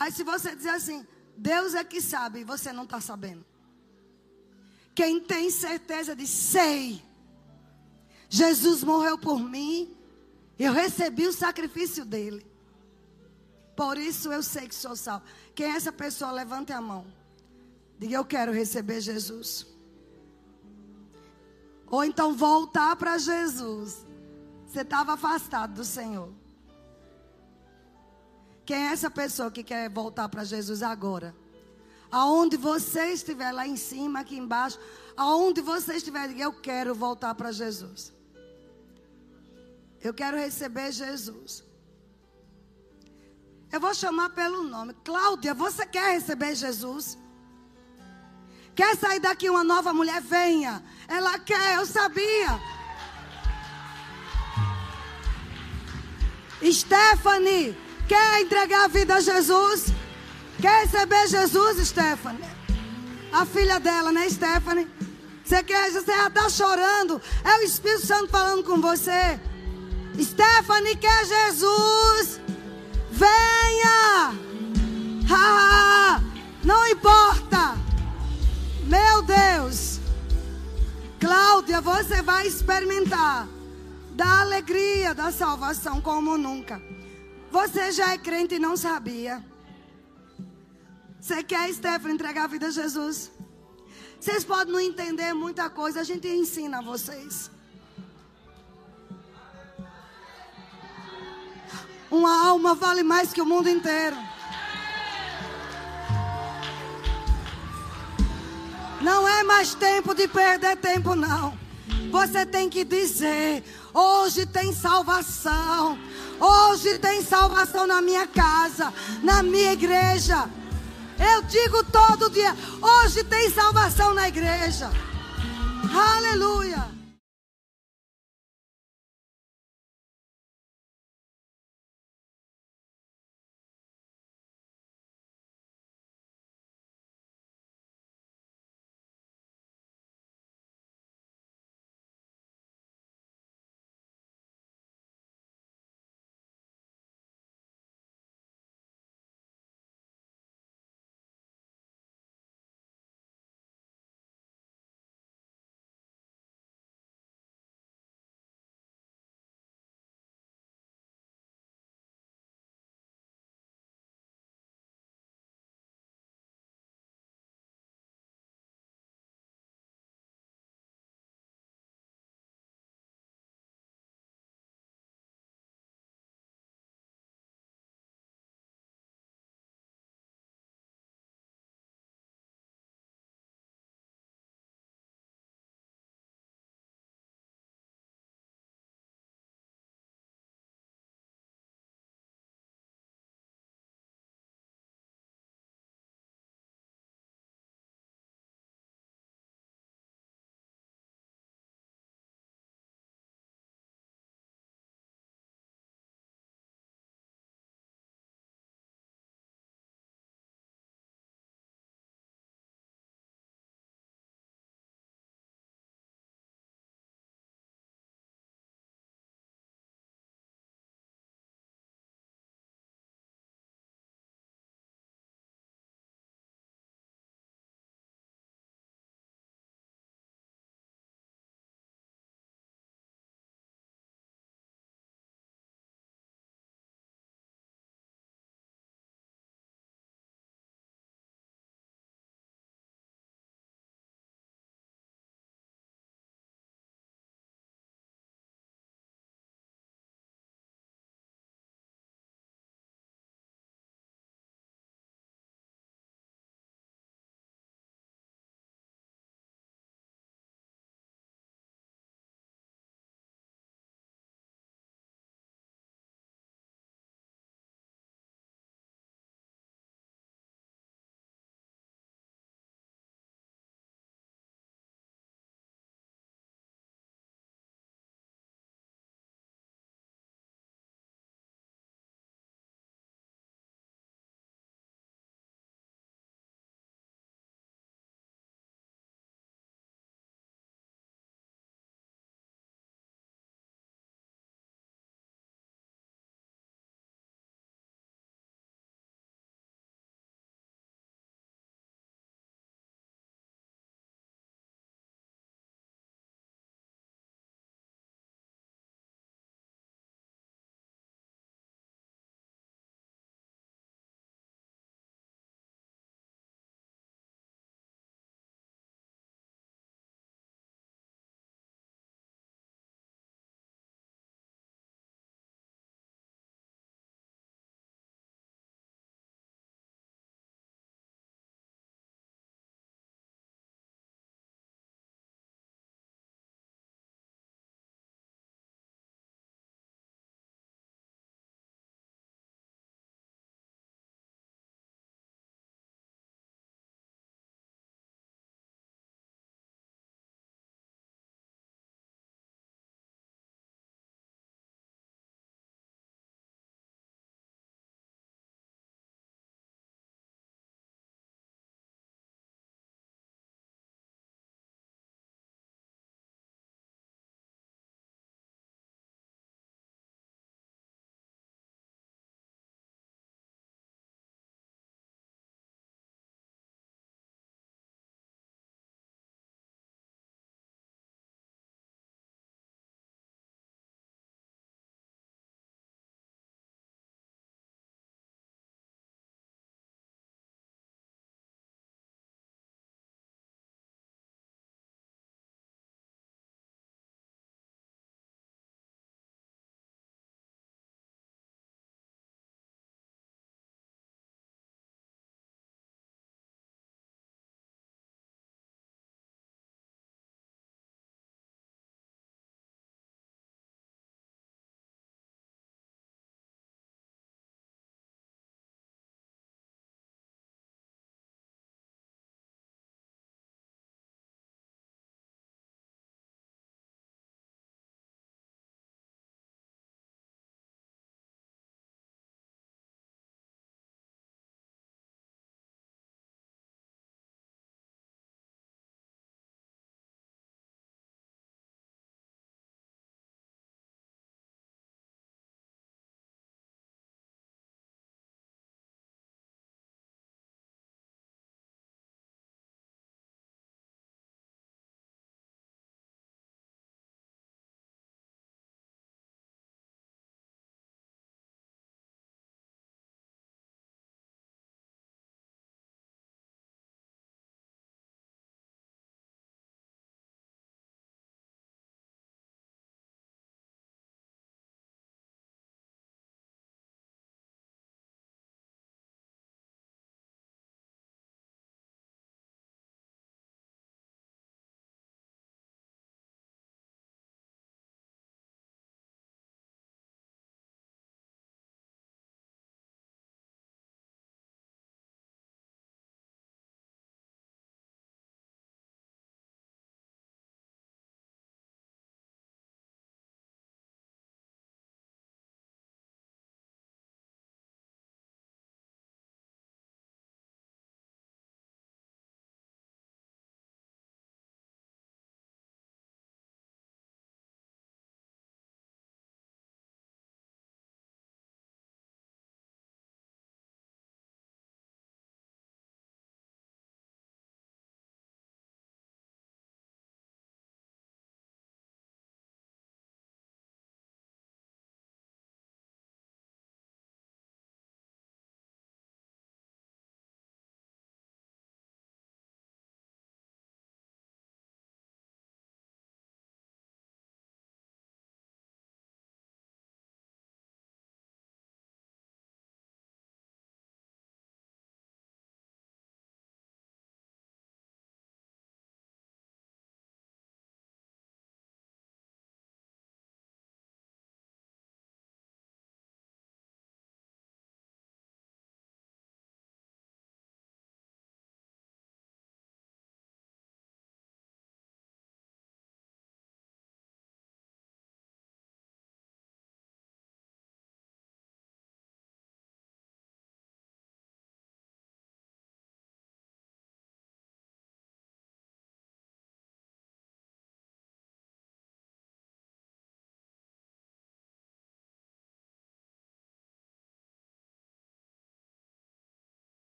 Aí se você dizer assim, Deus é que sabe, você não está sabendo. Quem tem certeza de sei, Jesus morreu por mim, eu recebi o sacrifício dele. Por isso eu sei que sou salvo. Quem é essa pessoa? Levante a mão. Diga, eu quero receber Jesus. Ou então voltar para Jesus. Você estava afastado do Senhor. Quem é essa pessoa que quer voltar para Jesus agora? Aonde você estiver lá em cima, aqui embaixo, aonde você estiver, diga, eu quero voltar para Jesus. Eu quero receber Jesus. Eu vou chamar pelo nome. Cláudia, você quer receber Jesus? Quer sair daqui uma nova mulher? Venha. Ela quer, eu sabia. Stephanie, quer entregar a vida a Jesus? Quer receber Jesus, Stephanie? A filha dela, né, Stephanie? Você quer, você já está chorando. É o Espírito Santo falando com você. Stephanie quer Jesus. Venha. Ah, não importa. Meu Deus. Cláudia, você vai experimentar da alegria da salvação como nunca. Você já é crente e não sabia. Você quer, Stephanie, entregar a vida a Jesus? Vocês podem não entender muita coisa, a gente ensina a vocês. Uma alma vale mais que o mundo inteiro. Não é mais tempo de perder tempo, não. Você tem que dizer: hoje tem salvação. Hoje tem salvação na minha casa, na minha igreja. Eu digo todo dia: hoje tem salvação na igreja. Aleluia.